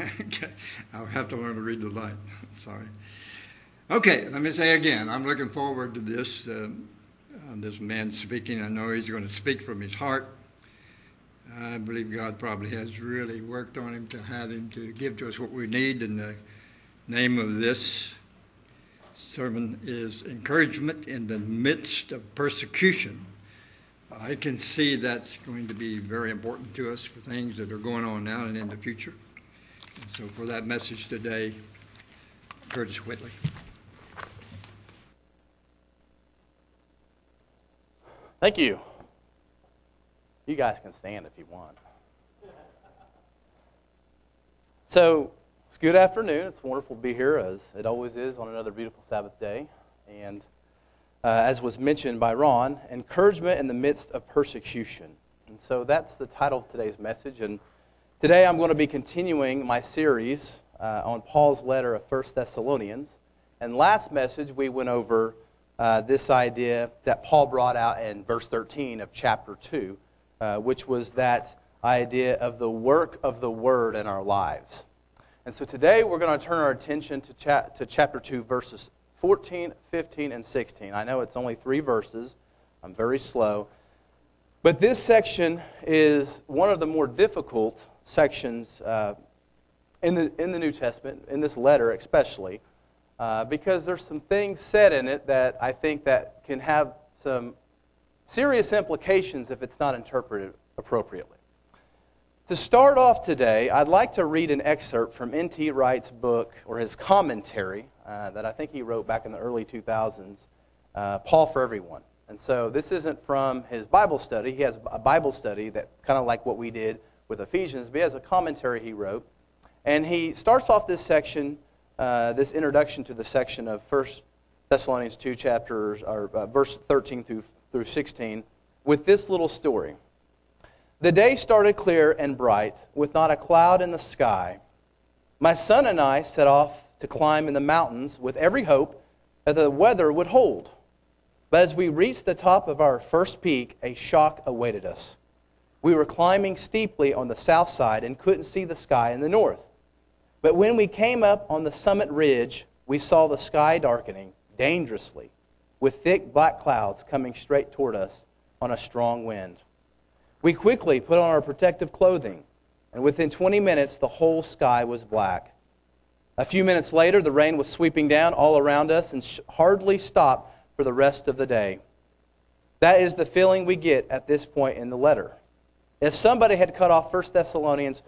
okay. I'll have to learn to read the light. Sorry. Okay, let me say again, I'm looking forward to this. Uh, uh, this man speaking. I know he's going to speak from his heart. I believe God probably has really worked on him to have him to give to us what we need. And the name of this sermon is Encouragement in the Midst of Persecution. I can see that's going to be very important to us for things that are going on now and in the future. So, for that message today, Curtis Whiteley. Thank you. You guys can stand if you want. So, it's good afternoon. It's wonderful to be here, as it always is on another beautiful Sabbath day. And uh, as was mentioned by Ron, encouragement in the midst of persecution. And so that's the title of today's message. And today I'm going to be continuing my series uh, on Paul's letter of 1 Thessalonians. And last message we went over uh, this idea that Paul brought out in verse 13 of chapter 2, uh, which was that idea of the work of the word in our lives. And so today we're going to turn our attention to, cha- to chapter 2, verses 14, 15, and 16. I know it's only three verses, I'm very slow. But this section is one of the more difficult sections uh, in, the, in the New Testament, in this letter especially uh, because there's some things said in it that I think that can have some serious implications if it's not interpreted appropriately. To start off today, I'd like to read an excerpt from N.T. Wright's book, or his commentary, uh, that I think he wrote back in the early 2000s, uh, Paul for Everyone. And so this isn't from his Bible study. He has a Bible study that kind of like what we did with Ephesians, but he has a commentary he wrote. And he starts off this section uh, this introduction to the section of 1 Thessalonians 2, chapters, or uh, verse 13 through, through 16, with this little story. The day started clear and bright, with not a cloud in the sky. My son and I set off to climb in the mountains with every hope that the weather would hold. But as we reached the top of our first peak, a shock awaited us. We were climbing steeply on the south side and couldn't see the sky in the north. But when we came up on the summit ridge, we saw the sky darkening dangerously, with thick black clouds coming straight toward us on a strong wind. We quickly put on our protective clothing, and within 20 minutes, the whole sky was black. A few minutes later, the rain was sweeping down all around us and hardly stopped for the rest of the day. That is the feeling we get at this point in the letter. If somebody had cut off 1 Thessalonians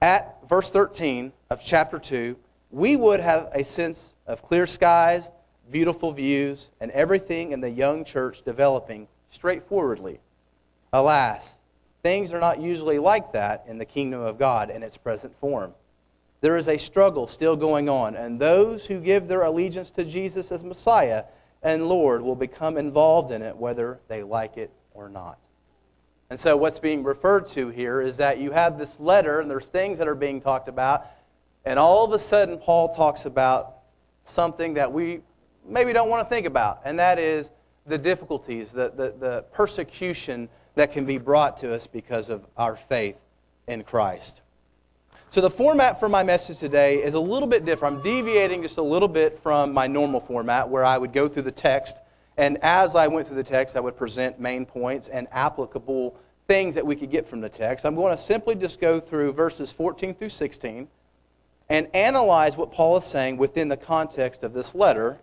at verse 13 of chapter 2, we would have a sense of clear skies, beautiful views, and everything in the young church developing straightforwardly. Alas, things are not usually like that in the kingdom of God in its present form. There is a struggle still going on, and those who give their allegiance to Jesus as Messiah and Lord will become involved in it whether they like it or not. And so, what's being referred to here is that you have this letter, and there's things that are being talked about, and all of a sudden, Paul talks about something that we maybe don't want to think about, and that is the difficulties, the, the, the persecution that can be brought to us because of our faith in Christ. So, the format for my message today is a little bit different. I'm deviating just a little bit from my normal format where I would go through the text and as I went through the text, I would present main points and applicable things that we could get from the text. I'm going to simply just go through verses 14 through 16 and analyze what Paul is saying within the context of this letter.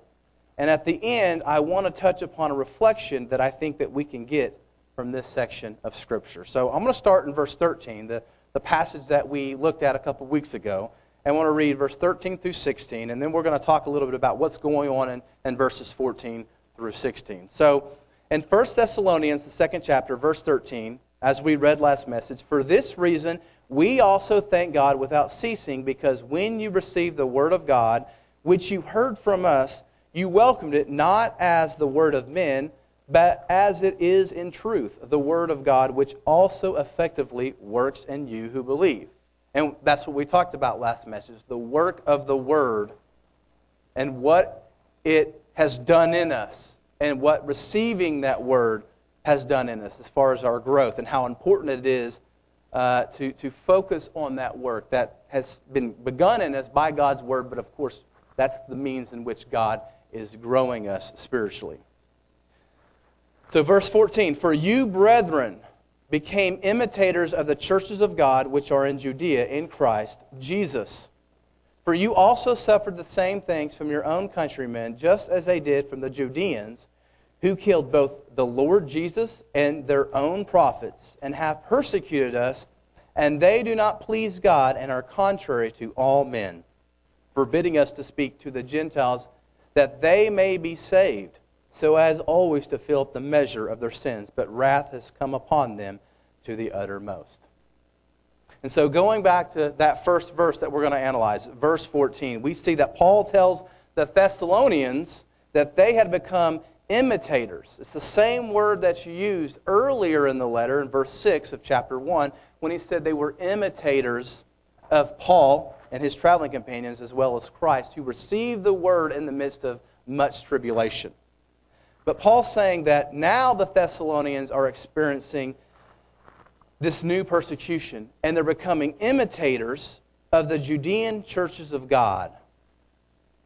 And at the end, I want to touch upon a reflection that I think that we can get from this section of Scripture. So I'm going to start in verse 13, the, the passage that we looked at a couple weeks ago. I want to read verse 13 through 16, and then we're going to talk a little bit about what's going on in, in verses 14 through 16. So, in 1 Thessalonians, the second chapter, verse 13, as we read last message, for this reason we also thank God without ceasing, because when you received the word of God, which you heard from us, you welcomed it not as the word of men, but as it is in truth, the word of God, which also effectively works in you who believe. And that's what we talked about last message the work of the word and what it has done in us and what receiving that word has done in us as far as our growth and how important it is uh, to, to focus on that work that has been begun in us by God's word, but of course, that's the means in which God is growing us spiritually. So, verse 14 For you, brethren, became imitators of the churches of God which are in Judea in Christ Jesus. For you also suffered the same things from your own countrymen, just as they did from the Judeans, who killed both the Lord Jesus and their own prophets, and have persecuted us, and they do not please God and are contrary to all men, forbidding us to speak to the Gentiles that they may be saved so as always to fill up the measure of their sins, but wrath has come upon them to the uttermost. And so, going back to that first verse that we're going to analyze, verse 14, we see that Paul tells the Thessalonians that they had become imitators. It's the same word that's used earlier in the letter in verse 6 of chapter 1 when he said they were imitators of Paul and his traveling companions as well as Christ who received the word in the midst of much tribulation. But Paul's saying that now the Thessalonians are experiencing this new persecution, and they're becoming imitators of the Judean churches of God.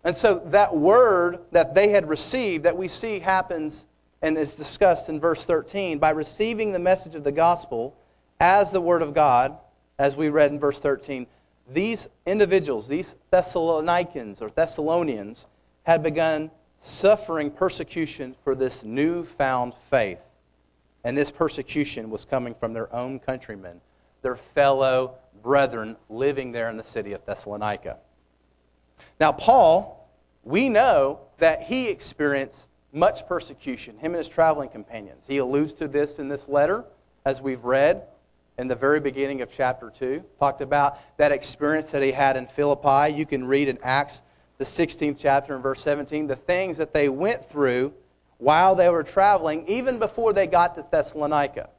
And so that word that they had received, that we see happens and is discussed in verse 13, by receiving the message of the gospel as the word of God, as we read in verse 13, these individuals, these Thessalonians or Thessalonians, had begun suffering persecution for this newfound faith. And this persecution was coming from their own countrymen, their fellow brethren living there in the city of Thessalonica. Now, Paul, we know that he experienced much persecution, him and his traveling companions. He alludes to this in this letter, as we've read in the very beginning of chapter 2. Talked about that experience that he had in Philippi. You can read in Acts the 16th chapter and verse 17, the things that they went through while they were traveling, even before they got to Thessalonica.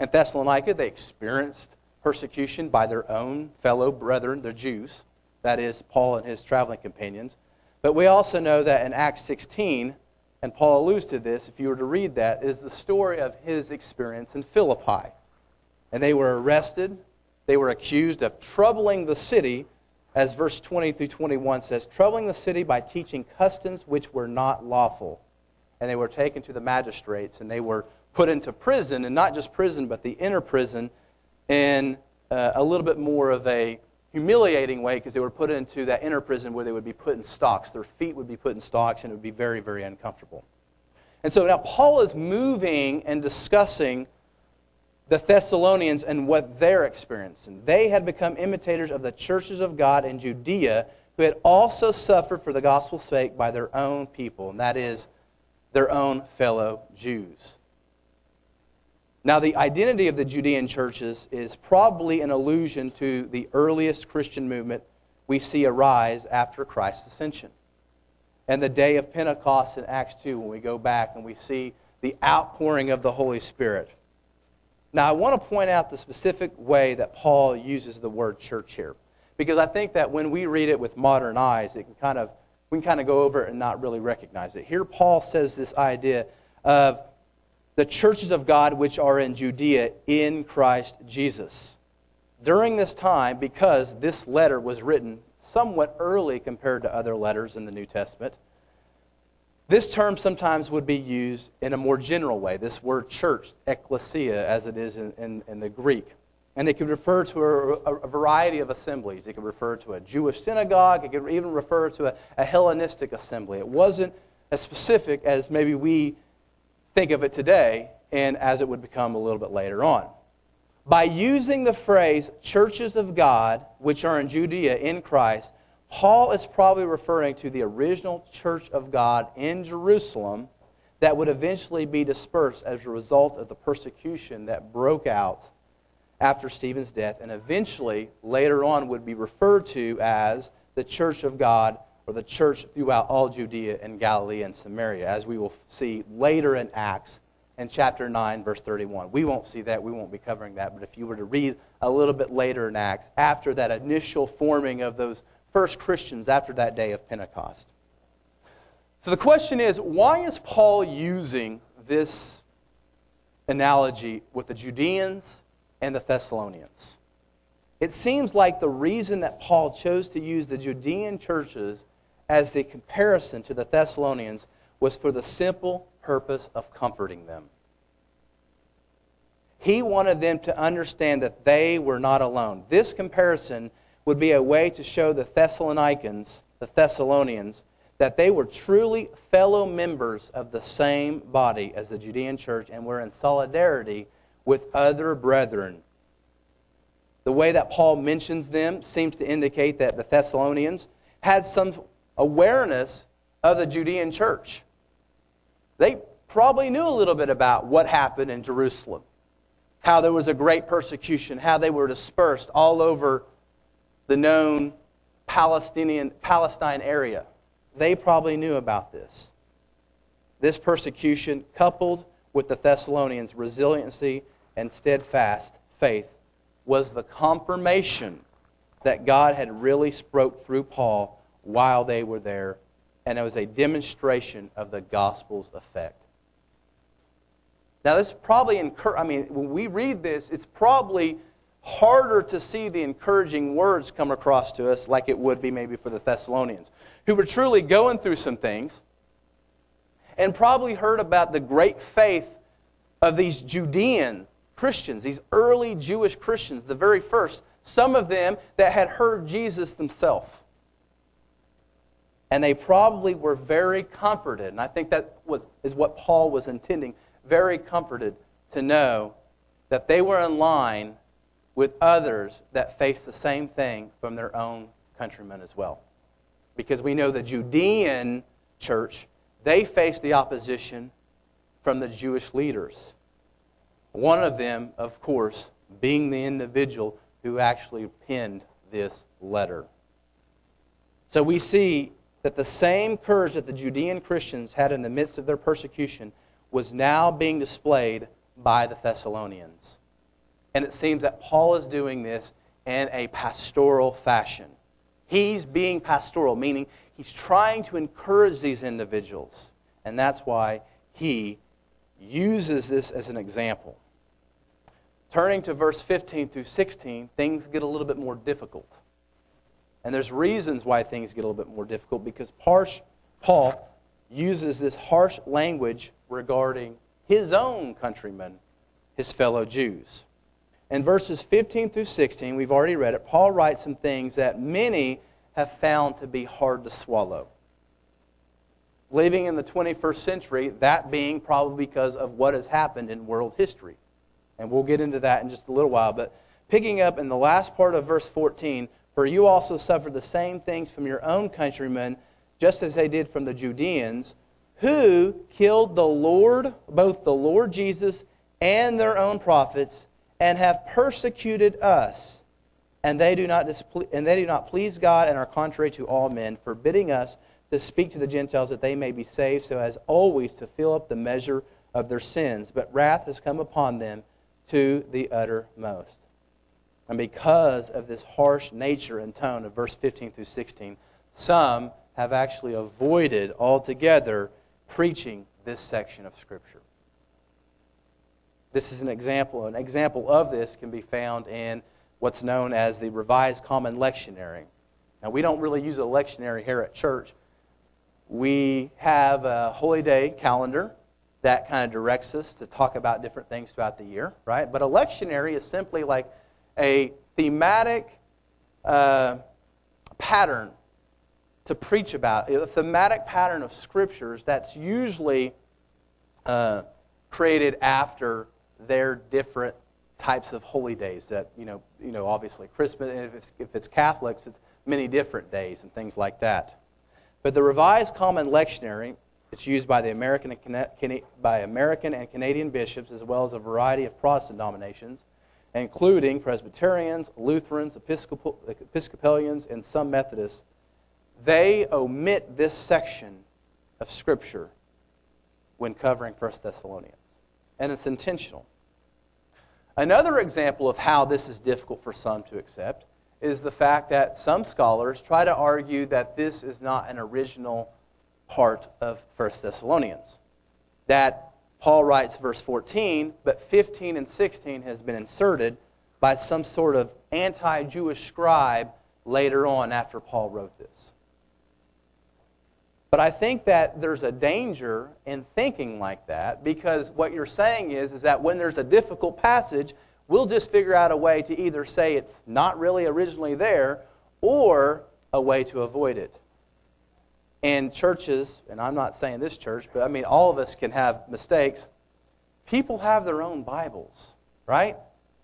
In Thessalonica, they experienced persecution by their own fellow brethren, the Jews, that is, Paul and his traveling companions. But we also know that in Acts 16, and Paul alludes to this, if you were to read that, is the story of his experience in Philippi. And they were arrested, they were accused of troubling the city as verse 20 through 21 says, troubling the city by teaching customs which were not lawful. And they were taken to the magistrates, and they were put into prison, and not just prison, but the inner prison, in uh, a little bit more of a humiliating way, because they were put into that inner prison where they would be put in stocks. Their feet would be put in stocks, and it would be very, very uncomfortable. And so now Paul is moving and discussing the Thessalonians and what they're experiencing. They had become imitators of the churches of God in Judea who had also suffered for the gospel's sake by their own people, and that is their own fellow Jews. Now, the identity of the Judean churches is probably an allusion to the earliest Christian movement we see arise after Christ's ascension. And the day of Pentecost in Acts 2, when we go back and we see the outpouring of the Holy Spirit. Now, I want to point out the specific way that Paul uses the word church here, because I think that when we read it with modern eyes, it can kind of we can kind of go over it and not really recognize it. Here, Paul says this idea of the churches of God which are in Judea in Christ Jesus. During this time, because this letter was written somewhat early compared to other letters in the New Testament, this term sometimes would be used in a more general way, this word church, ecclesia, as it is in, in, in the Greek. And it could refer to a, a, variety of assemblies. It could refer to a Jewish synagogue. It could even refer to a, a Hellenistic assembly. It wasn't as specific as maybe we think of it today and as it would become a little bit later on. By using the phrase churches of God, which are in Judea in Christ, Paul is probably referring to the original church of God in Jerusalem that would eventually be dispersed as a result of the persecution that broke out after Stephen's death and eventually later on would be referred to as the church of God or the church throughout all Judea and Galilee and Samaria, as we will see later in Acts in chapter 9, verse 31. We won't see that. We won't be covering that. But if you were to read a little bit later in Acts, after that initial forming of those first Christians after that day of Pentecost. So the question is why is Paul using this analogy with the Judeans and the Thessalonians. It seems like the reason that Paul chose to use the Judean churches as the comparison to the Thessalonians was for the simple purpose of comforting them. He wanted them to understand that they were not alone. This comparison would be a way to show the Thessalonians, the Thessalonians, that they were truly fellow members of the same body as the Judean church and were in solidarity with other brethren. The way that Paul mentions them seems to indicate that the Thessalonians had some awareness of the Judean church. They probably knew a little bit about what happened in Jerusalem, how there was a great persecution, how they were dispersed all over the known Palestinian Palestine area. They probably knew about this. This persecution, coupled with the Thessalonians' resiliency and steadfast faith, was the confirmation that God had really spoke through Paul while they were there, and it was a demonstration of the gospel's effect. Now, this probably, incur- I mean, when we read this, it's probably harder to see the encouraging words come across to us like it would be maybe for the Thessalonians, who were truly going through some things and probably heard about the great faith of these Judean Christians, these early Jewish Christians, the very first, some of them that had heard Jesus themselves. And they probably were very comforted, and I think that was, is what Paul was intending, very comforted to know that they were in line with others that faced the same thing from their own countrymen as well. Because we know the Judean church, they faced the opposition from the Jewish leaders. One of them, of course, being the individual who actually penned this letter. So we see that the same courage that the Judean Christians had in the midst of their persecution was now being displayed by the Thessalonians. And it seems that Paul is doing this in a pastoral fashion. He's being pastoral, meaning he's trying to encourage these individuals. And that's why he uses this as an example. Turning to verse 15 through 16, things get a little bit more difficult. And there's reasons why things get a little bit more difficult because Paul uses this harsh language regarding his own countrymen, his fellow Jews. In verses 15 through 16, we've already read it, Paul writes some things that many have found to be hard to swallow. Living in the 21st century, that being probably because of what has happened in world history. And we'll get into that in just a little while. But picking up in the last part of verse 14, for you also suffered the same things from your own countrymen, just as they did from the Judeans, who killed the Lord, both the Lord Jesus and their own prophets and have persecuted us. And they, do not disple- and they do not please God and are contrary to all men, forbidding us to speak to the Gentiles that they may be saved, so as always to fill up the measure of their sins. But wrath has come upon them to the uttermost. And because of this harsh nature and tone of verse 15 through 16, some have actually avoided altogether preaching this section of Scripture. This is an example. An example of this can be found in what's known as the Revised Common Lectionary. Now, we don't really use a lectionary here at church. We have a holy day calendar that kind of directs us to talk about different things throughout the year, right? But a lectionary is simply like a thematic uh, pattern to preach about, a thematic pattern of scriptures that's usually uh, created after their different types of holy days that, you know, you know obviously Christmas, and if it's, if it's Catholics, it's many different days and things like that. But the Revised Common Lectionary, it's used by, the American and, by American and Canadian bishops as well as a variety of Protestant denominations, including Presbyterians, Lutherans, Episcopal, Episcopalians, and some Methodists. They omit this section of Scripture when covering 1 Thessalonians. And it's intentional. Another example of how this is difficult for some to accept is the fact that some scholars try to argue that this is not an original part of 1 Thessalonians. That Paul writes verse 14, but 15 and 16 has been inserted by some sort of anti Jewish scribe later on after Paul wrote this. But I think that there's a danger in thinking like that because what you're saying is, is that when there's a difficult passage, we'll just figure out a way to either say it's not really originally there or a way to avoid it. And churches, and I'm not saying this church, but I mean all of us can have mistakes. People have their own Bibles, right?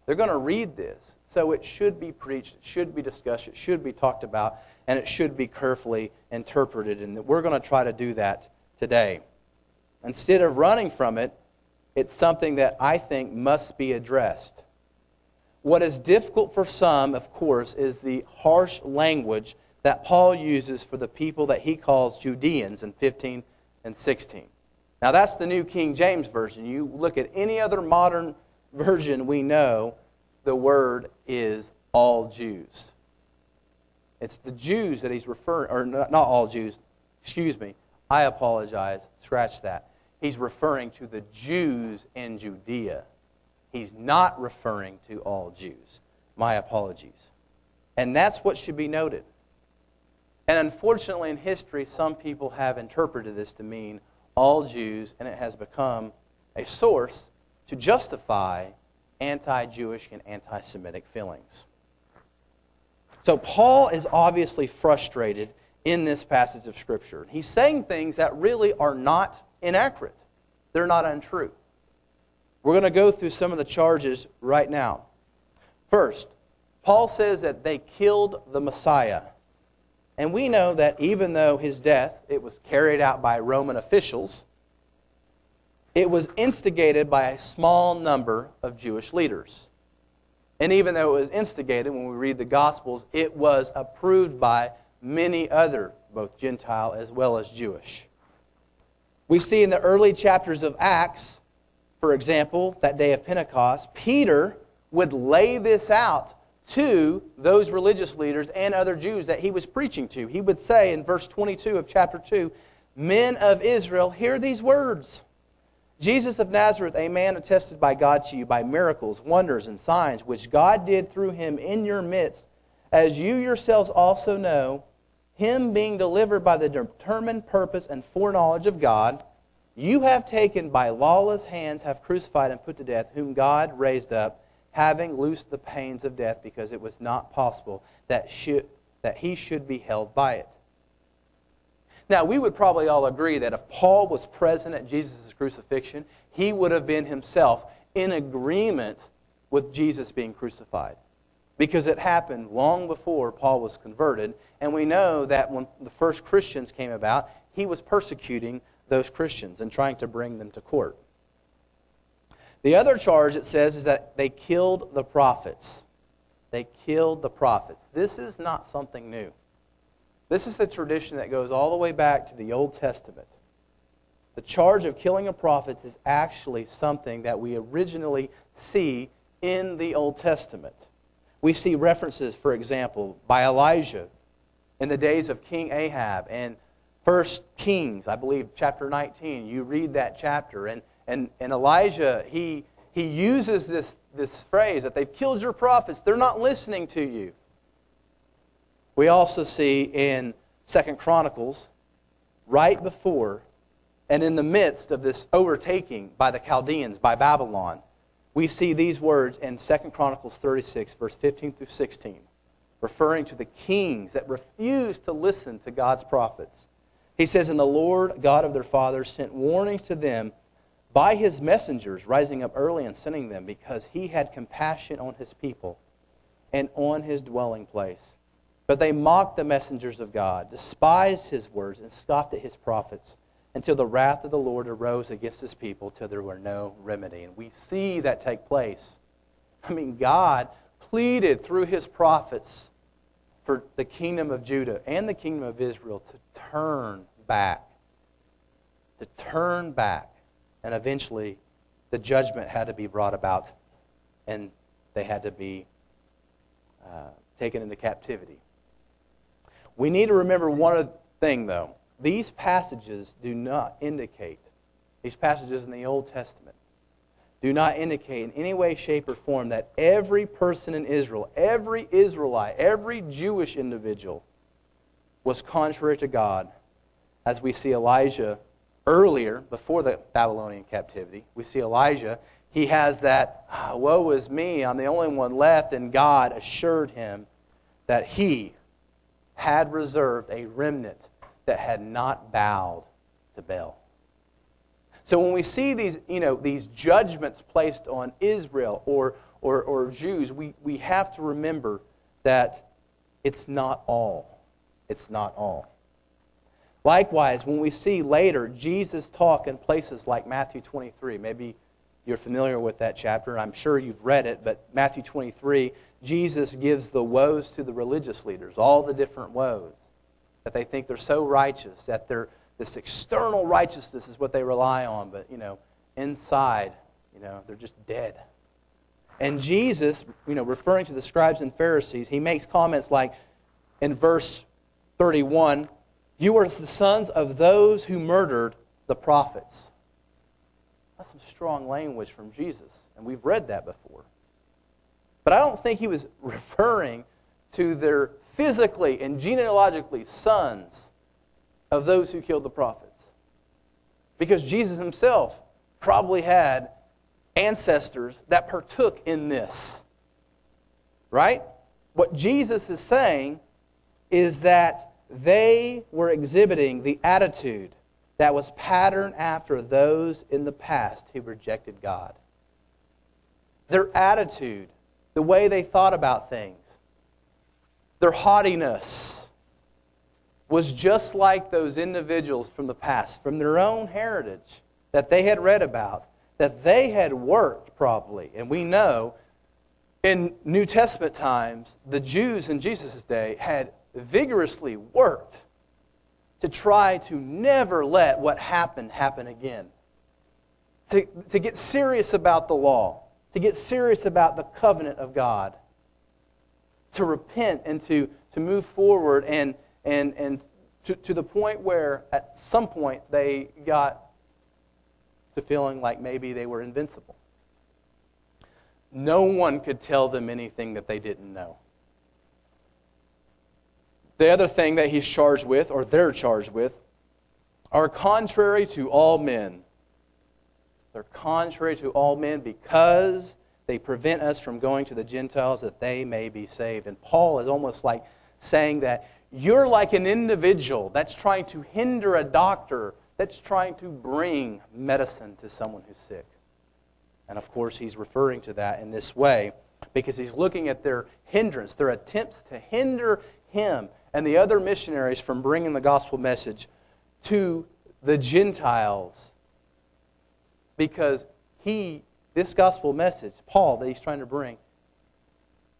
They're going to read this. So it should be preached, it should be discussed, it should be talked about, and it should be carefully interpreted. And we're going to try to do that today. Instead of running from it, it's something that I think must be addressed. What is difficult for some, of course, is the harsh language that Paul uses for the people that he calls Judeans in 15 and 16. Now, that's the New King James Version. You look at any other modern version, we know the word is all Jews. It's the Jews that he's referring, or not, not all Jews, excuse me, I apologize, scratch that. He's referring to the Jews in Judea. He's not referring to all Jews. My apologies. And that's what should be noted. And unfortunately, in history, some people have interpreted this to mean all Jews, and it has become a source to justify anti Jewish and anti Semitic feelings. So, Paul is obviously frustrated in this passage of Scripture. He's saying things that really are not inaccurate, they're not untrue. We're going to go through some of the charges right now. First, Paul says that they killed the Messiah. And we know that even though his death, it was carried out by Roman officials, it was instigated by a small number of Jewish leaders. And even though it was instigated, when we read the Gospels, it was approved by many other, both Gentile as well as Jewish. We see in the early chapters of Acts, for example, that day of Pentecost, Peter would lay this out to those religious leaders and other Jews that he was preaching to. He would say in verse 22 of chapter 2, Men of Israel, hear these words. Jesus of Nazareth, a man attested by God to you by miracles, wonders, and signs, which God did through him in your midst, as you yourselves also know, him being delivered by the determined purpose and foreknowledge of God, you have taken by lawless hands, have crucified and put to death, whom God raised up, having loosed the pains of death, because it was not possible that, should, that he should be held by it. Now, we would probably all agree that if Paul was present at Jesus' crucifixion, he would have been himself in agreement with Jesus being crucified. Because it happened long before Paul was converted, and we know that when the first Christians came about, he was persecuting those Christians and trying to bring them to court. The other charge it says is that they killed the prophets. They killed the prophets. This is not something new. This is a tradition that goes all the way back to the Old Testament. The charge of killing a prophet is actually something that we originally see in the Old Testament. We see references, for example, by Elijah in the days of King Ahab and First Kings, I believe, chapter 19. You read that chapter, and, and, and Elijah, he, he uses this, this phrase that they've killed your prophets, they're not listening to you. We also see in Second Chronicles, right before and in the midst of this overtaking by the Chaldeans, by Babylon, we see these words in Second Chronicles 36, verse 15 through 16, referring to the kings that refused to listen to God's prophets. He says, And the Lord God of their fathers sent warnings to them by his messengers, rising up early and sending them, because he had compassion on his people and on his dwelling place. But they mocked the messengers of God, despised his words, and scoffed at his prophets until the wrath of the Lord arose against his people till there were no remedy. And we see that take place. I mean, God pleaded through his prophets for the kingdom of Judah and the kingdom of Israel to turn back. To turn back. And eventually, the judgment had to be brought about, and they had to be uh, taken into captivity. We need to remember one thing, though. These passages do not indicate, these passages in the Old Testament, do not indicate in any way, shape, or form that every person in Israel, every Israelite, every Jewish individual was contrary to God, as we see Elijah earlier, before the Babylonian captivity. We see Elijah. He has that, oh, woe is me, I'm the only one left, and God assured him that he had reserved a remnant that had not bowed to Baal. So when we see these, you know, these judgments placed on Israel or, or, or Jews, we, we have to remember that it's not all. It's not all. Likewise, when we see later Jesus talk in places like Matthew 23, maybe you're familiar with that chapter, I'm sure you've read it, but Matthew 23, Jesus gives the woes to the religious leaders, all the different woes, that they think they're so righteous, that they're this external righteousness is what they rely on, but, you know, inside, you know, they're just dead. And Jesus, you know, referring to the scribes and Pharisees, he makes comments like in verse 31, you are the sons of those who murdered the prophets. That's some strong language from Jesus, and we've read that before. But I don't think he was referring to their physically and genealogically sons of those who killed the prophets. Because Jesus himself probably had ancestors that partook in this. Right? What Jesus is saying is that they were exhibiting the attitude that was patterned after those in the past who rejected God. Their attitude, the way they thought about things, their haughtiness, was just like those individuals from the past, from their own heritage that they had read about, that they had worked probably. And we know in New Testament times, the Jews in Jesus' day had vigorously worked to try to never let what happened happen again. To, to get serious about the law, to get serious about the covenant of God, to repent and to, to move forward and and, and to, to the point where at some point they got to feeling like maybe they were invincible. No one could tell them anything that they didn't know. The other thing that he's charged with, or they're charged with, are contrary to all men. They're contrary to all men because they prevent us from going to the Gentiles that they may be saved. And Paul is almost like saying that you're like an individual that's trying to hinder a doctor that's trying to bring medicine to someone who's sick. And of course, he's referring to that in this way because he's looking at their hindrance, their attempts to hinder him and the other missionaries from bringing the gospel message to the Gentiles. Because he, this gospel message, Paul, that he's trying to bring,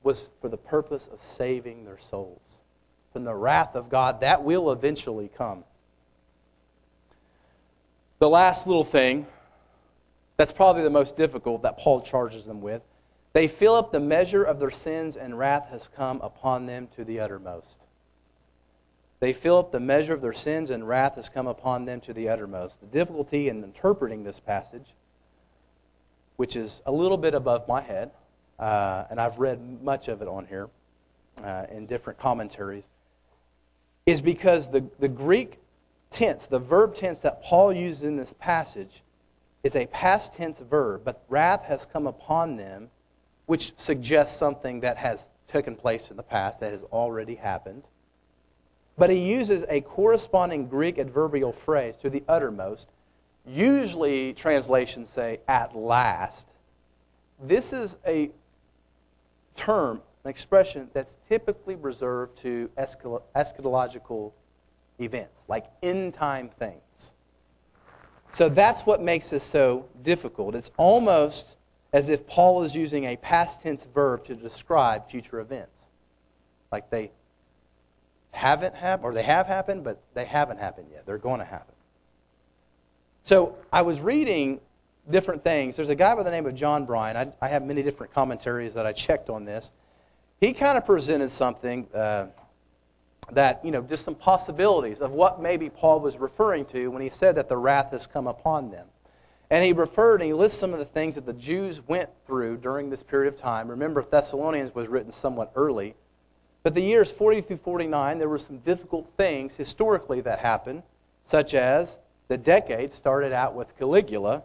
was for the purpose of saving their souls from the wrath of God that will eventually come. The last little thing that's probably the most difficult that Paul charges them with they fill up the measure of their sins, and wrath has come upon them to the uttermost. They fill up the measure of their sins, and wrath has come upon them to the uttermost. The difficulty in interpreting this passage, which is a little bit above my head, uh, and I've read much of it on here uh, in different commentaries, is because the, the Greek tense, the verb tense that Paul uses in this passage, is a past tense verb, but wrath has come upon them, which suggests something that has taken place in the past, that has already happened. But he uses a corresponding Greek adverbial phrase to the uttermost. Usually, translations say at last. This is a term an expression that's typically reserved to eschatological events, like end time things. So that's what makes this so difficult. It's almost as if Paul is using a past tense verb to describe future events. Like they haven't happened, or they have happened, but they haven't happened yet. They're going to happen. So I was reading different things. There's a guy by the name of John Byron. I, I have many different commentaries that I checked on this he kind of presented something uh, that, you know, just some possibilities of what maybe Paul was referring to when he said that the wrath has come upon them. And he referred and he lists some of the things that the Jews went through during this period of time. Remember, Thessalonians was written somewhat early. But the years 40 through 49, there were some difficult things historically that happened, such as the decade started out with Caligula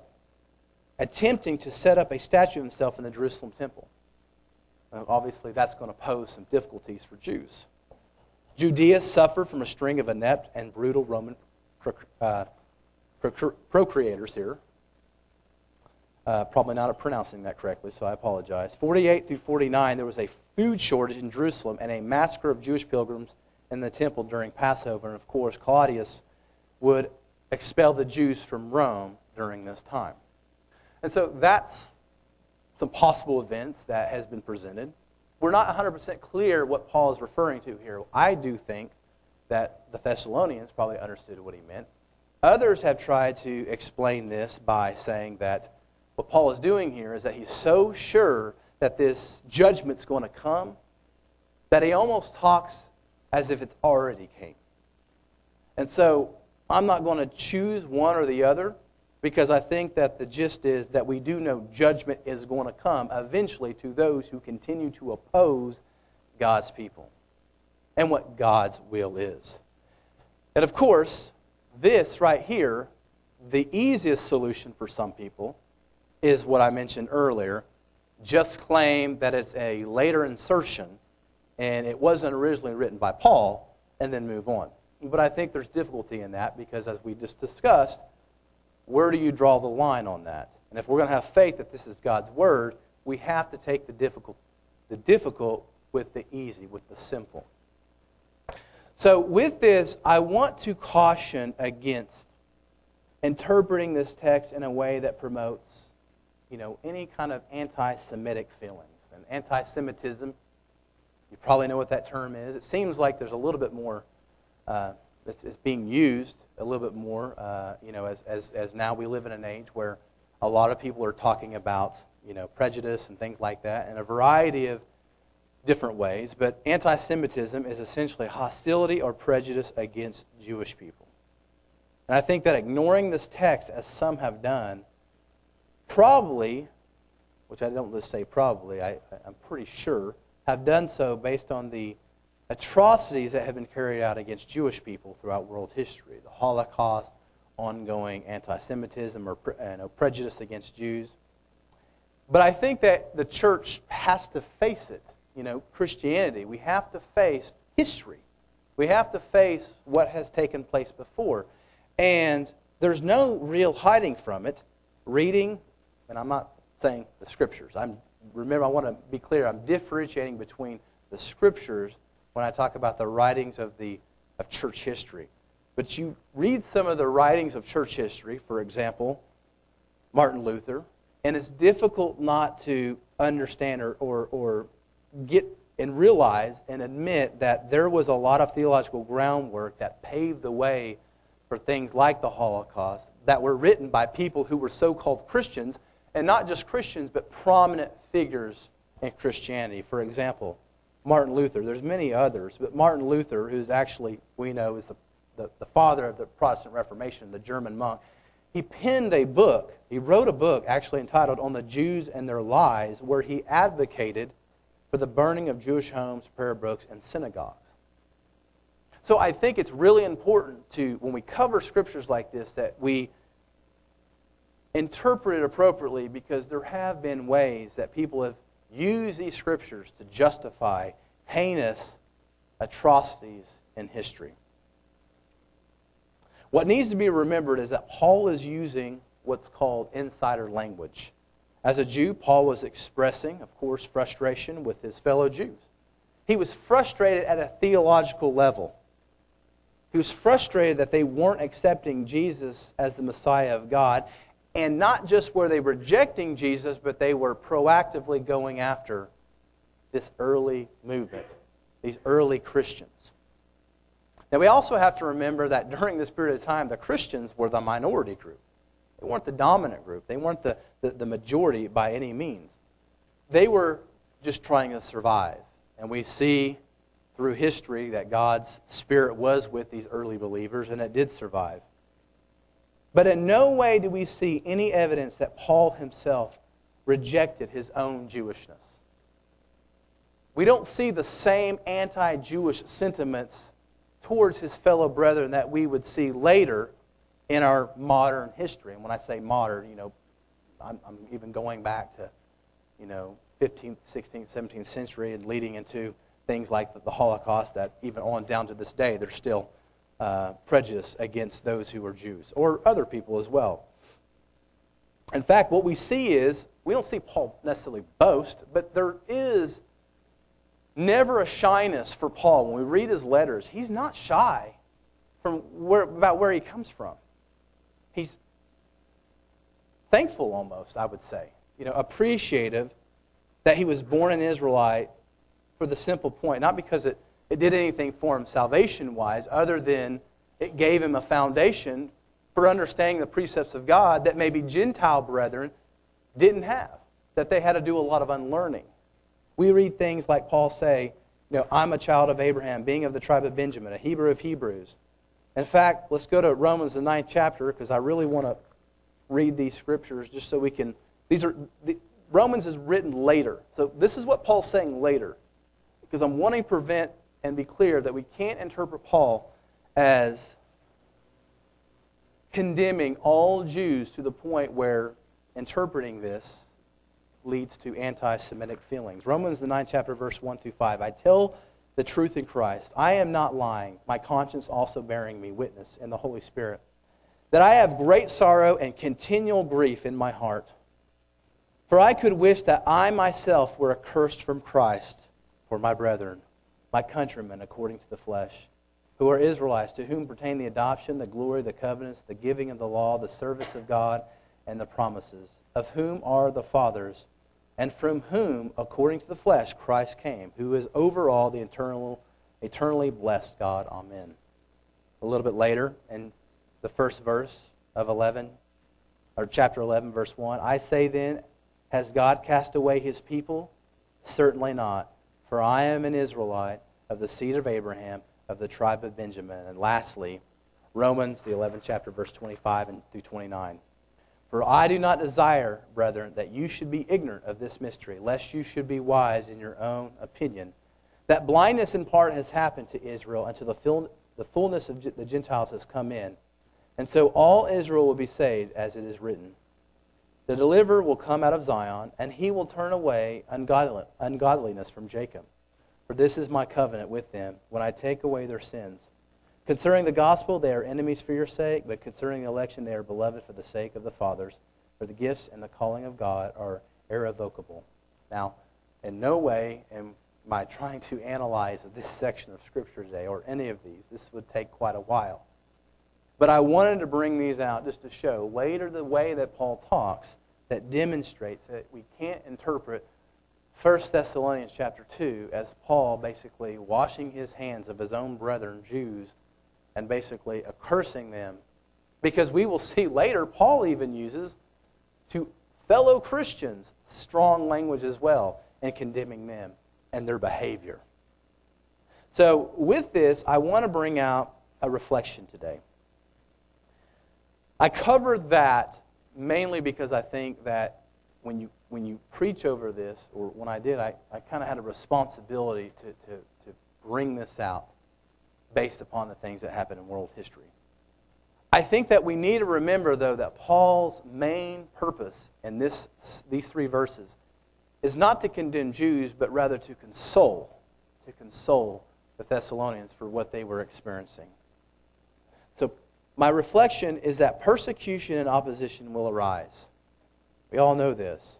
attempting to set up a statue of himself in the Jerusalem temple. Now, obviously, that's going to pose some difficulties for Jews. Judea suffered from a string of inept and brutal Roman uh, procreators here. Uh, probably not pronouncing that correctly, so I apologize. 48 through 49, there was a food shortage in Jerusalem and a massacre of Jewish pilgrims in the temple during Passover. And of course, Claudius would expel the Jews from Rome during this time. And so that's some possible events that has been presented. We're not 100% clear what Paul is referring to here. I do think that the Thessalonians probably understood what he meant. Others have tried to explain this by saying that what Paul is doing here is that he's so sure that this judgment's going to come that he almost talks as if it's already came. And so I'm not going to choose one or the other because I think that the gist is that we do know judgment is going to come eventually to those who continue to oppose God's people and what God's will is. And of course, this right here, the easiest solution for some people is what I mentioned earlier. Just claim that it's a later insertion and it wasn't originally written by Paul, and then move on. But I think there's difficulty in that because, as we just discussed, where do you draw the line on that? And if we're going to have faith that this is God's word, we have to take the difficult, the difficult with the easy, with the simple. So, with this, I want to caution against interpreting this text in a way that promotes you know, any kind of anti Semitic feelings. And anti Semitism, you probably know what that term is. It seems like there's a little bit more uh, that's, being used a little bit more, uh, you know, as, as, as now we live in an age where a lot of people are talking about, you know, prejudice and things like that in a variety of different ways. But anti Semitism is essentially hostility or prejudice against Jewish people. And I think that ignoring this text, as some have done, probably, which I don't just say probably, I, I'm pretty sure, have done so based on the atrocities that have been carried out against Jewish people throughout world history the Holocaust, ongoing anti Semitism or you know, prejudice against Jews. But I think that the church has to face it. You know, Christianity, we have to face history. We have to face what has taken place before. And there's no real hiding from it. Reading and I'm not saying the scriptures. I'm remember I want to be clear. I'm differentiating between the scriptures when I talk about the writings of the of church history. But you read some of the writings of church history, for example, Martin Luther, and it's difficult not to understand or, or, or get and realize and admit that there was a lot of theological groundwork that paved the way for things like the Holocaust that were written by people who were so called Christians and not just Christians, but prominent figures in Christianity. For example, Martin Luther. There's many others, but Martin Luther, who's actually, we know, is the, the, the father of the Protestant Reformation, the German monk, he penned a book. He wrote a book actually entitled On the Jews and Their Lies, where he advocated for the burning of Jewish homes, prayer books, and synagogues. So I think it's really important to, when we cover scriptures like this, that we interpret it appropriately because there have been ways that people have used these scriptures to justify heinous atrocities in history. What needs to be remembered is that Paul is using what's called insider language. As a Jew, Paul was expressing, of course, frustration with his fellow Jews. He was frustrated at a theological level. He was frustrated that they weren't accepting Jesus as the Messiah of God, and not just were they rejecting Jesus, but they were proactively going after this early movement, these early Christians. Now, we also have to remember that during this period of time, the Christians were the minority group. They weren't the dominant group, they weren't the, the, the majority by any means. They were just trying to survive. And we see through history that God's Spirit was with these early believers, and it did survive. But in no way do we see any evidence that Paul himself rejected his own Jewishness. We don't see the same anti Jewish sentiments towards his fellow brethren that we would see later in our modern history. And when I say modern, you know, I'm, I'm even going back to, you know, 15th, 16th, 17th century and leading into things like the, the Holocaust that even on down to this day, there's still uh, prejudice against those who are Jews or other people as well. In fact, what we see is we don't see Paul necessarily boast, but there is never a shyness for Paul. When we read his letters, he's not shy from where, about where he comes from. He's thankful almost, I would say, you know, appreciative that he was born an Israelite for the simple point, not because it, it did anything for him salvation wise, other than it gave him a foundation for understanding the precepts of God that maybe Gentile brethren didn't have, that they had to do a lot of unlearning. We read things like Paul say, you know, I'm a child of Abraham, being of the tribe of Benjamin, a Hebrew of Hebrews. In fact, let's go to Romans, the ninth chapter, because I really want to read these scriptures just so we can. These are the, Romans is written later, so this is what Paul's saying later, because I'm wanting to prevent and be clear that we can't interpret Paul as condemning all Jews to the point where interpreting this leads to anti Semitic feelings. Romans, the ninth chapter, verse 1 through 5. I tell the truth in Christ. I am not lying, my conscience also bearing me witness in the Holy Spirit, that I have great sorrow and continual grief in my heart. For I could wish that I myself were accursed from Christ for my brethren, my countrymen according to the flesh, who are Israelites, to whom pertain the adoption, the glory, the covenants, the giving of the law, the service of God, and the promises, of whom are the fathers and from whom, according to the flesh, Christ came, who is over all the eternal, eternally blessed God. Amen. A little bit later, in the first verse of 11, or chapter 11, verse 1, I say then, has God cast away his people? Certainly not. For I am an Israelite of the seed of Abraham, of the tribe of Benjamin. And lastly, Romans, the 11th chapter, verse 25 and through 29. For I do not desire, brethren, that you should be ignorant of this mystery, lest you should be wise in your own opinion. That blindness in part has happened to Israel until the, the fullness of the Gentiles has come in. And so all Israel will be saved, as it is written. The deliverer will come out of Zion, and he will turn away ungodliness from Jacob. For this is my covenant with them when I take away their sins. Concerning the gospel, they are enemies for your sake, but concerning the election, they are beloved for the sake of the fathers. For the gifts and the calling of God are irrevocable. Now, in no way am I trying to analyze this section of Scripture today eh, or any of these. This would take quite a while. But I wanted to bring these out just to show later the way that Paul talks that demonstrates that we can't interpret 1 Thessalonians chapter 2 as Paul basically washing his hands of his own brethren, Jews, and basically accursing them. Because we will see later, Paul even uses to fellow Christians strong language as well in condemning them and their behavior. So, with this, I want to bring out a reflection today. I covered that mainly because I think that when you, when you preach over this, or when I did, I, I kind of had a responsibility to, to, to bring this out based upon the things that happened in world history. I think that we need to remember, though, that Paul's main purpose in this, these three verses is not to condemn Jews, but rather to console, to console the Thessalonians for what they were experiencing. My reflection is that persecution and opposition will arise. We all know this.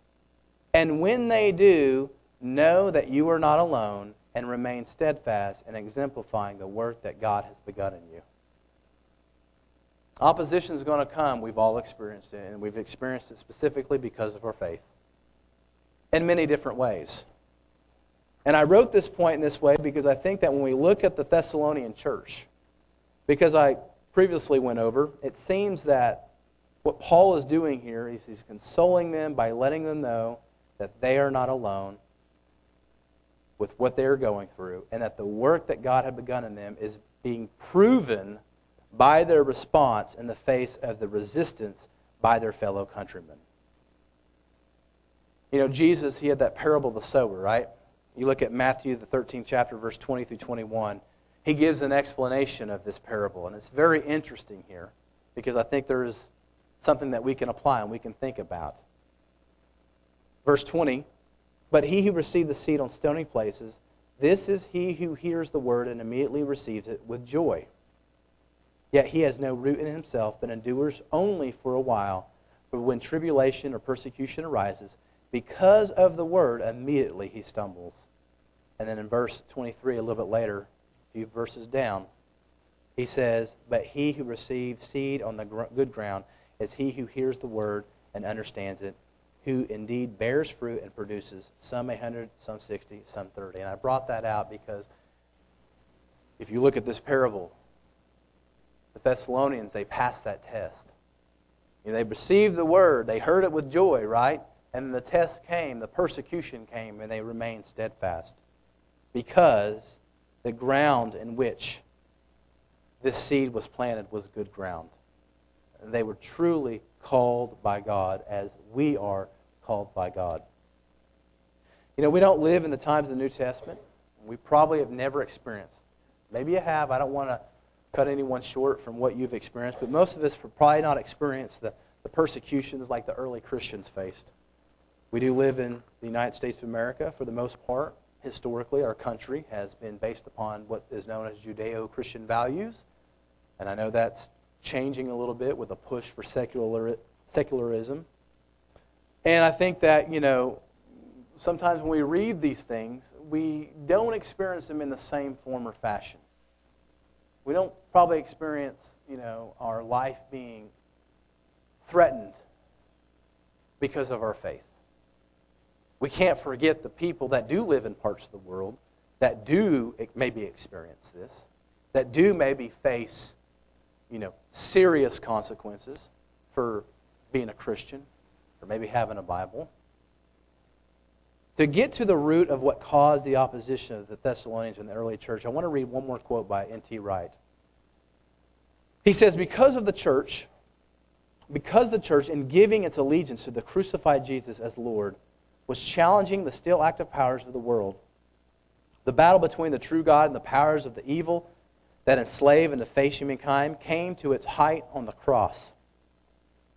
And when they do, know that you are not alone and remain steadfast in exemplifying the work that God has begun in you. Opposition is going to come. We've all experienced it, and we've experienced it specifically because of our faith in many different ways. And I wrote this point in this way because I think that when we look at the Thessalonian church, because I previously went over, it seems that what Paul is doing here is he's consoling them by letting them know that they are not alone with what they're going through, and that the work that God had begun in them is being proven by their response in the face of the resistance by their fellow countrymen. You know, Jesus, he had that parable of the sower, right? You look at Matthew, the 13th chapter, verse 20 through 21. He gives an explanation of this parable, and it's very interesting here because I think there is something that we can apply and we can think about. Verse 20 But he who received the seed on stony places, this is he who hears the word and immediately receives it with joy. Yet he has no root in himself, but endures only for a while. But when tribulation or persecution arises, because of the word, immediately he stumbles. And then in verse 23, a little bit later, few verses down, he says, But he who receives seed on the good ground is he who hears the word and understands it, who indeed bears fruit and produces some a hundred, some sixty, some thirty. And I brought that out because if you look at this parable, the Thessalonians, they passed that test. You know, they received the word, they heard it with joy, right? And the test came, the persecution came, and they remained steadfast because the ground in which this seed was planted was good ground. And they were truly called by God as we are called by God. You know, we don't live in the times of the New Testament. We probably have never experienced. Maybe you have. I don't want to cut anyone short from what you've experienced, but most of us probably not experienced the, the persecutions like the early Christians faced. We do live in the United States of America for the most part. Historically, our country has been based upon what is known as Judeo Christian values. And I know that's changing a little bit with a push for secular, secularism. And I think that, you know, sometimes when we read these things, we don't experience them in the same form or fashion. We don't probably experience, you know, our life being threatened because of our faith. We can't forget the people that do live in parts of the world that do maybe experience this, that do maybe face, you know, serious consequences for being a Christian or maybe having a Bible. To get to the root of what caused the opposition of the Thessalonians in the early church, I want to read one more quote by N.T. Wright. He says, Because of the church, because the church, in giving its allegiance to the crucified Jesus as Lord, was challenging the still active powers of the world. The battle between the true God and the powers of the evil that enslave and deface humankind came to its height on the cross.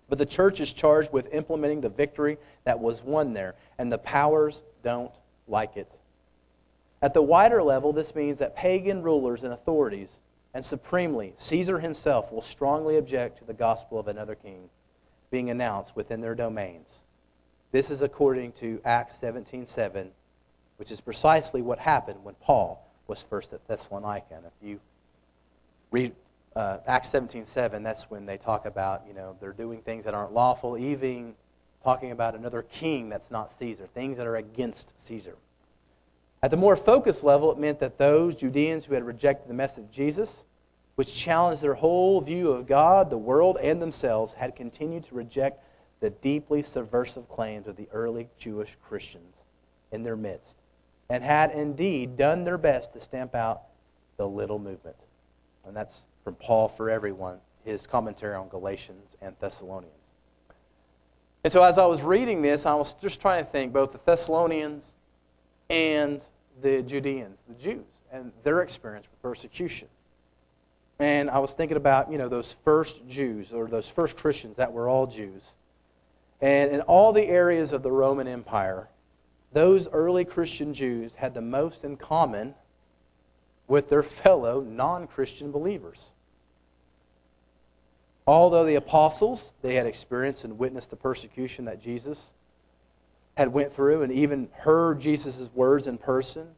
But the church is charged with implementing the victory that was won there, and the powers don't like it. At the wider level, this means that pagan rulers and authorities, and supremely, Caesar himself, will strongly object to the gospel of another king being announced within their domains. This is according to Acts 17:7, which is precisely what happened when Paul was first at Thessalonica. And if you read uh, Acts 17:7, that's when they talk about, you know, they're doing things that aren't lawful, even talking about another king that's not Caesar, things that are against Caesar. At the more focused level, it meant that those Judeans who had rejected the message of Jesus, which challenged their whole view of God, the world, and themselves, had continued to reject the deeply subversive claims of the early Jewish Christians in their midst, and had indeed done their best to stamp out the little movement. And that's from Paul for everyone, his commentary on Galatians and Thessalonians. And so as I was reading this, I was just trying to think both the Thessalonians and the Judeans, the Jews, and their experience with persecution. And I was thinking about, you know, those first Jews or those first Christians that were all Jews and in all the areas of the Roman Empire, those early Christian Jews had the most in common with their fellow non Christian believers. Although the apostles, they had experienced and witnessed the persecution that Jesus had went through and even heard Jesus' words in person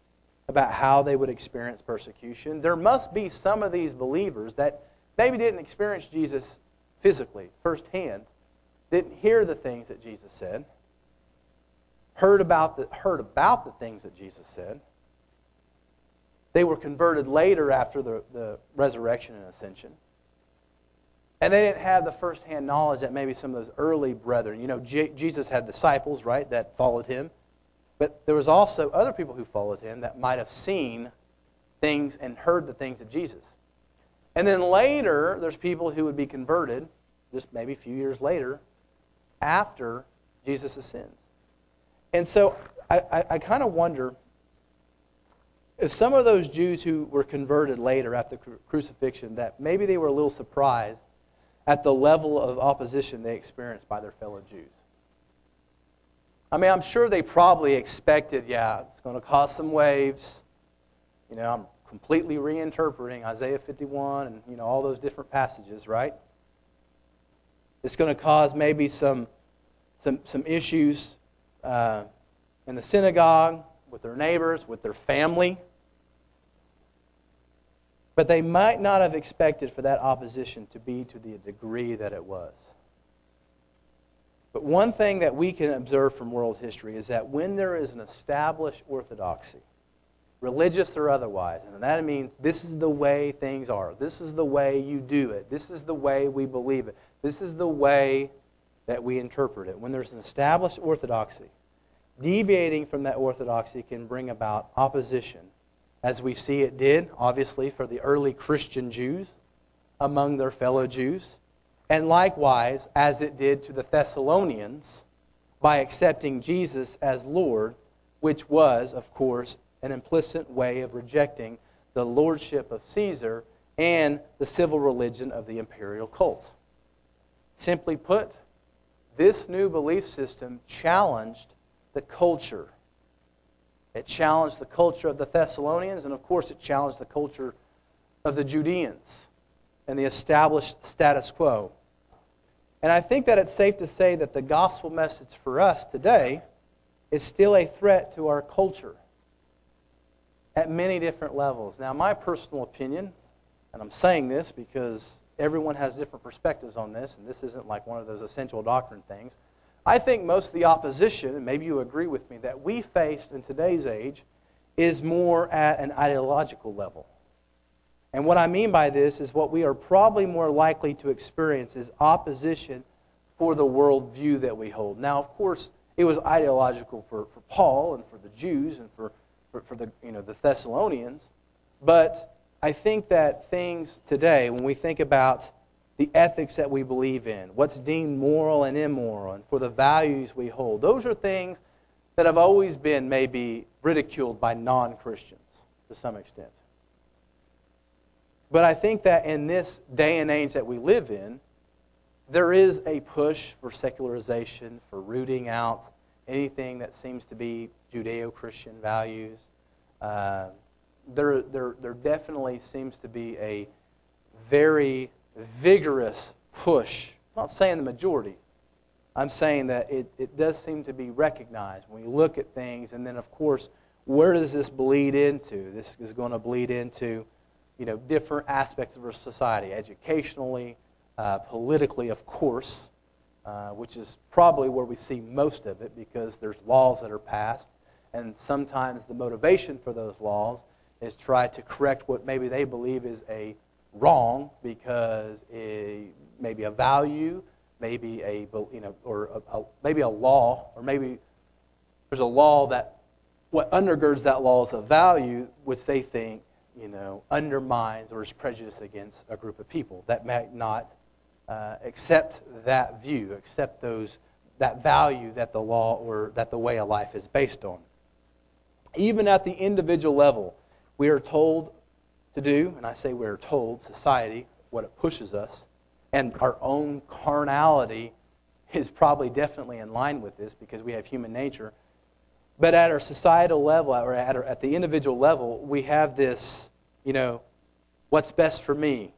about how they would experience persecution, there must be some of these believers that maybe didn't experience Jesus physically, firsthand, didn't hear the things that Jesus said, heard about the, heard about the things that Jesus said. They were converted later after the, the resurrection and ascension. And they didn't have the firsthand knowledge that maybe some of those early brethren, you know, J- Jesus had disciples, right, that followed him. But there was also other people who followed him that might have seen things and heard the things of Jesus. And then later, there's people who would be converted, just maybe a few years later, after Jesus ascends. And so I, I, I kind of wonder if some of those Jews who were converted later after the crucifixion, that maybe they were a little surprised at the level of opposition they experienced by their fellow Jews. I mean, I'm sure they probably expected, yeah, it's going to cause some waves. You know, I'm completely reinterpreting Isaiah 51 and, you know, all those different passages, right? It's going to cause maybe some, some, some issues uh, in the synagogue, with their neighbors, with their family. But they might not have expected for that opposition to be to the degree that it was. But one thing that we can observe from world history is that when there is an established orthodoxy, religious or otherwise, and that means this is the way things are, this is the way you do it, this is the way we believe it, this is the way that we interpret it. When there's an established orthodoxy, deviating from that orthodoxy can bring about opposition as we see it did, obviously, for the early Christian Jews among their fellow Jews, and likewise as it did to the Thessalonians by accepting Jesus as Lord, which was, of course, an implicit way of rejecting the lordship of Caesar and the civil religion of the imperial cult. Simply put, this new belief system challenged the culture it challenged the culture of the Thessalonians, and of course, it challenged the culture of the Judeans and the established status quo. And I think that it's safe to say that the gospel message for us today is still a threat to our culture at many different levels. Now, my personal opinion, and I'm saying this because everyone has different perspectives on this, and this isn't like one of those essential doctrine things. I think most of the opposition, and maybe you agree with me, that we faced in today's age is more at an ideological level. And what I mean by this is what we are probably more likely to experience is opposition for the worldview that we hold. Now, of course, it was ideological for, for Paul and for the Jews and for, for, for the, you know, the Thessalonians. But I think that things today, when we think about the ethics that we believe in, what's deemed moral and immoral, and for the values we hold. Those are things that have always been maybe ridiculed by non Christians to some extent. But I think that in this day and age that we live in, there is a push for secularization, for rooting out anything that seems to be Judeo Christian values. Uh, there, there, there definitely seems to be a very vigorous push. I'm not saying the majority. I'm saying that it, it does seem to be recognized when you look at things. And then, of course, where does this bleed into? This is going to bleed into you know, different aspects of our society, educationally, uh, politically, of course, uh, which is probably where we see most of it because there's laws that are passed. And sometimes the motivation for those laws is try to correct what maybe they believe is a wrong because maybe a value, maybe a you know, or a, a, maybe a law, or maybe there's a law that what undergirds that law is a value which they think you know undermines or is prejudiced against a group of people that might not uh, accept that view, accept those that value that the law or that the way of life is based on. Even at the individual level, we are told to do, and I say we're told, society, what it pushes us, and our own carnality is probably definitely in line with this because we have human nature. But at our societal level, or at, our, at the individual level, we have this, you know, what's best for me?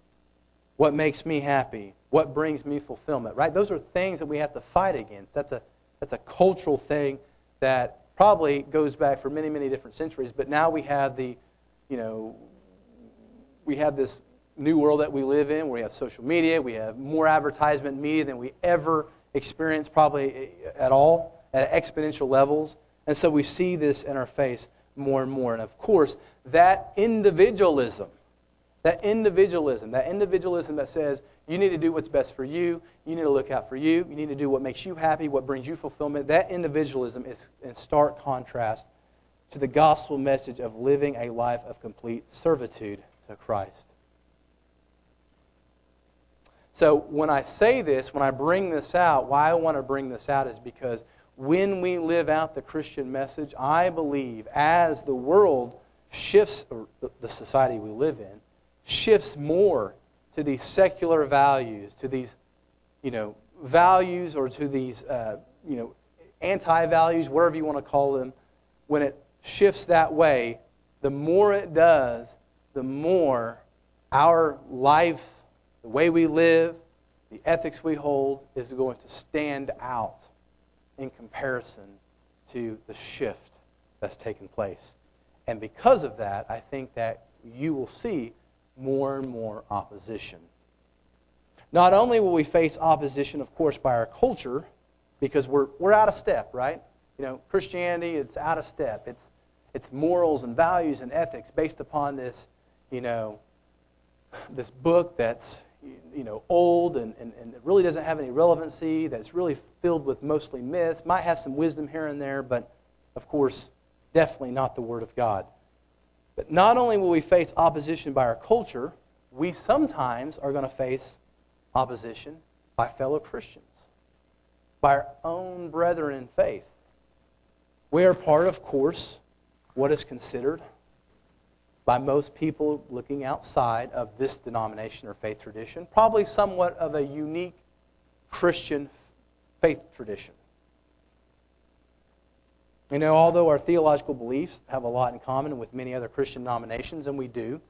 What makes me happy? What brings me fulfillment, right? Those are things that we have to fight against. That's a, that's a cultural thing that probably goes back for many, many different centuries. But now we have the, you know, we have this new world that we live in where we have social media, we have more advertisement media than we ever experienced probably at all at exponential levels. And so we see this in our face more and more. And of course, that individualism, that individualism, that individualism that says you need to do what's best for you, you need to look out for you, you need to do what makes you happy, what brings you fulfillment, that individualism is in stark contrast to the gospel message of living a life of complete servitude to Christ. So when I say this, when I bring this out, why I want to bring this out is because when we live out the Christian message, I believe as the world shifts, the society we live in, shifts more to these secular values, to these, you know, values or to these, uh, you know, anti-values, whatever you want to call them, when it shifts that way, the more it does, the more our life, the way we live, the ethics we hold is going to stand out in comparison to the shift that's taken place. And because of that, I think that you will see more and more opposition. Not only will we face opposition, of course, by our culture, because we're, we're out of step, right? You know, Christianity, it's out of step. It's, it's morals and values and ethics based upon this, you know, this book that's, you know, old and, and, and it really doesn't have any relevancy, that's really filled with mostly myths, might have some wisdom here and there, but of course, definitely not the Word of God. But not only will we face opposition by our culture, we sometimes are going to face opposition by fellow Christians, by our own brethren in faith. We are part, of course, what is considered by most people looking outside of this denomination or faith tradition, probably somewhat of a unique Christian faith tradition. You know, although our theological beliefs have a lot in common with many other Christian denominations, and we do,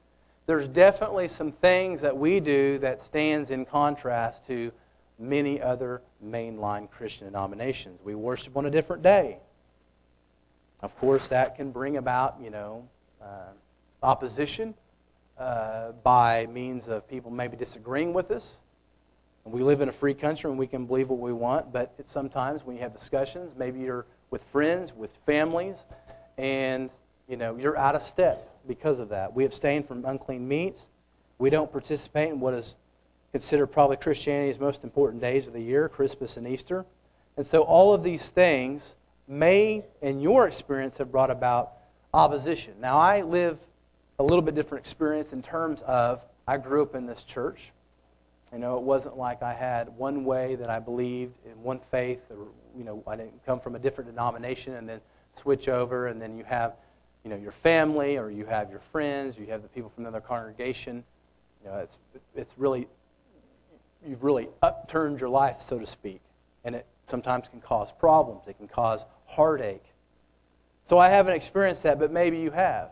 there's definitely some things that we do that stands in contrast to many other mainline Christian denominations. We worship on a different day. Of course, that can bring about, you know, uh, opposition uh, by means of people maybe disagreeing with us. And we live in a free country and we can believe what we want, but sometimes when you have discussions, maybe you're with friends, with families, and you know you're out of step because of that. We abstain from unclean meats. We don't participate in what is considered probably Christianity's most important days of the year, Christmas and Easter. And so all of these things may, in your experience, have brought about opposition. Now, I live a little bit different experience in terms of I grew up in this church. You know, it wasn't like I had one way that I believed in one faith, or you know, I didn't come from a different denomination and then switch over, and then you have you know, your family or you have your friends, you have the people from another congregation. You know, it's, it's really, you've really upturned your life, so to speak. And it sometimes can cause problems. It can cause heartache. So I haven't experienced that, but maybe you have.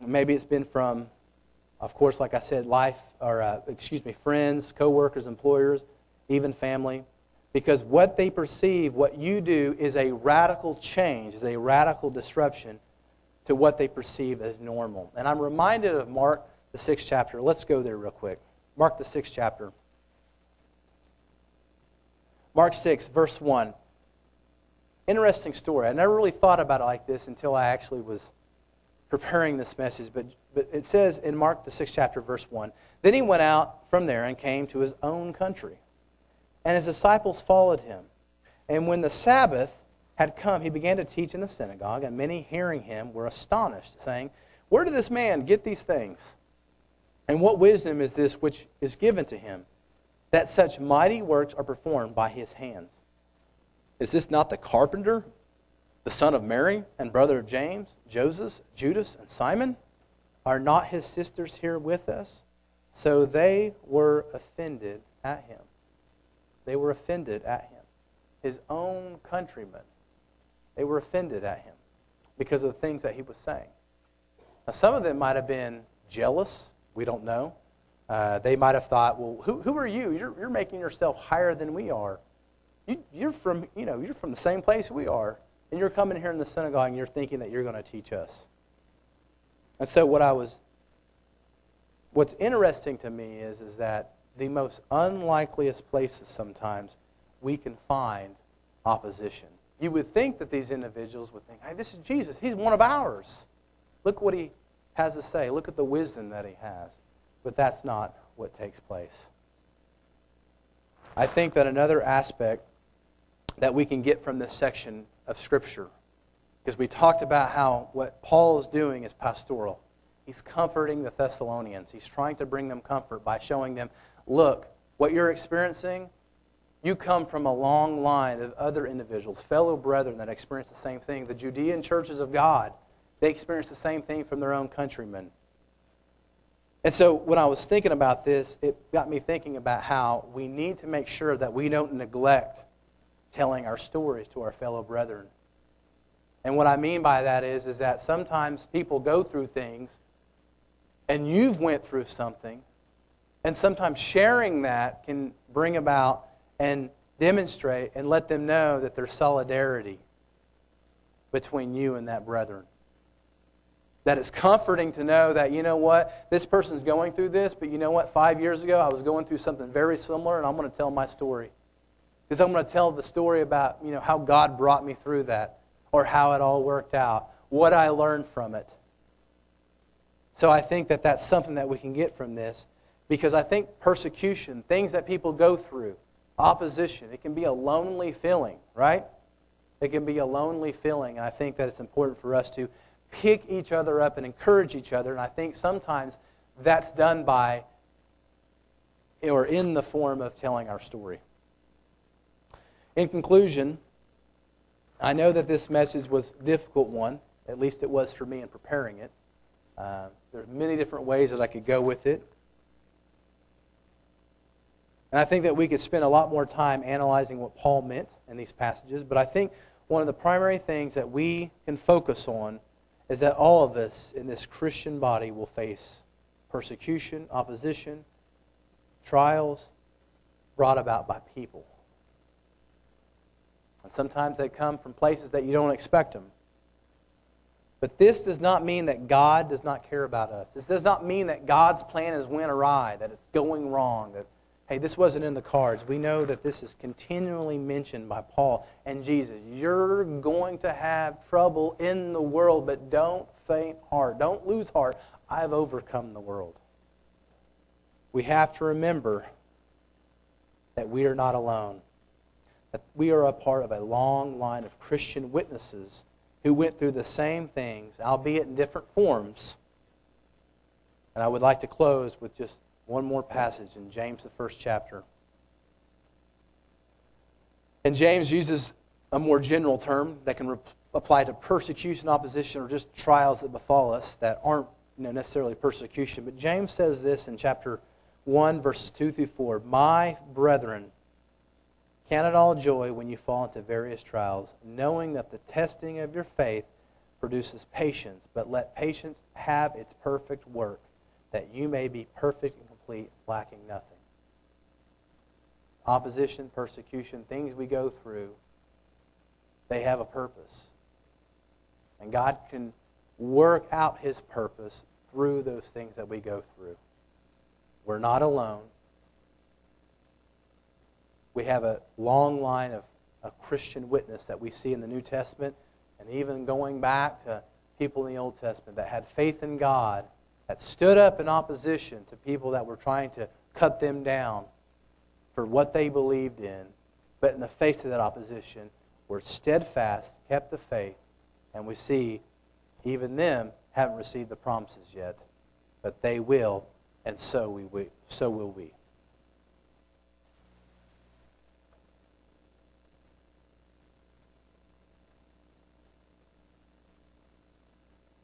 Maybe it's been from, of course, like I said, life, or uh, excuse me, friends, coworkers, employers, even family because what they perceive, what you do, is a radical change, is a radical disruption to what they perceive as normal. And I'm reminded of Mark, the sixth chapter. Let's go there real quick. Mark, the sixth chapter. Mark 6, verse 1. Interesting story. I never really thought about it like this until I actually was preparing this message. But, but it says in Mark, the sixth chapter, verse 1 Then he went out from there and came to his own country and his disciples followed him. And when the Sabbath had come, he began to teach in the synagogue, and many hearing him were astonished, saying, Where did this man get these things? And what wisdom is this which is given to him, that such mighty works are performed by his hands? Is this not the carpenter, the son of Mary, and brother of James, Joseph, Judas, and Simon? Are not his sisters here with us? So they were offended at him. They were offended at him. His own countrymen, they were offended at him because of the things that he was saying. Now, some of them might have been jealous. We don't know. Uh, they might have thought, well, who, who are you? You're, you're making yourself higher than we are. You, you're, from, you know, you're from the same place we are. And you're coming here in the synagogue and you're thinking that you're going to teach us. And so what I was, what's interesting to me is, is that the most unlikeliest places sometimes we can find opposition. You would think that these individuals would think, hey, this is Jesus. He's one of ours. Look what he has to say. Look at the wisdom that he has. But that's not what takes place. I think that another aspect that we can get from this section of Scripture, because we talked about how what Paul is doing is pastoral. He's comforting the Thessalonians. He's trying to bring them comfort by showing them look, what you're experiencing, you come from a long line of other individuals, fellow brethren that experience the same thing. The Judean churches of God, they experience the same thing from their own countrymen. And so when I was thinking about this, it got me thinking about how we need to make sure that we don't neglect telling our stories to our fellow brethren. And what I mean by that is, is that sometimes people go through things and you've went through something, and sometimes sharing that can bring about and demonstrate and let them know that there's solidarity between you and that brethren. That it's comforting to know that, you know what, this person's going through this, but you know what, five years ago I was going through something very similar, and I'm going to tell my story. Because I'm going to tell the story about, you know, how God brought me through that, or how it all worked out, what I learned from it. So I think that that's something that we can get from this, because I think persecution, things that people go through, opposition, it can be a lonely feeling, right? It can be a lonely feeling, and I think that it's important for us to pick each other up and encourage each other. And I think sometimes that's done by or in the form of telling our story. In conclusion, I know that this message was a difficult one, at least it was for me in preparing it. Uh, are many different ways that I could go with it. And I think that we could spend a lot more time analyzing what Paul meant in these passages, but I think one of the primary things that we can focus on is that all of us in this Christian body will face persecution, opposition, trials brought about by people. And sometimes they come from places that you don't expect them. But this does not mean that God does not care about us. This does not mean that God's plan has went awry, that it's going wrong, that hey, this wasn't in the cards. We know that this is continually mentioned by Paul and Jesus. You're going to have trouble in the world, but don't faint heart. Don't lose heart. I've overcome the world. We have to remember that we are not alone, that we are a part of a long line of Christian witnesses who went through the same things, albeit in different forms. And I would like to close with just one more passage in James, the first chapter. And James uses a more general term that can re- apply to persecution, opposition, or just trials that befall us that aren't you know, necessarily persecution. But James says this in chapter 1, verses 2 through 4 My brethren, count it all joy when you fall into various trials, knowing that the testing of your faith produces patience, but let patience have its perfect work, that you may be perfect and complete, lacking nothing. Opposition, persecution, things we go through, they have a purpose. And God can work out his purpose through those things that we go through. We're not alone. We have a long line of a Christian witness that we see in the New Testament, and even going back to people in the Old Testament that had faith in God that stood up in opposition to people that were trying to cut them down for what they believed in, but in the face of that opposition, were steadfast, kept the faith, and we see even them haven't received the promises yet, but they will, and so we so will we.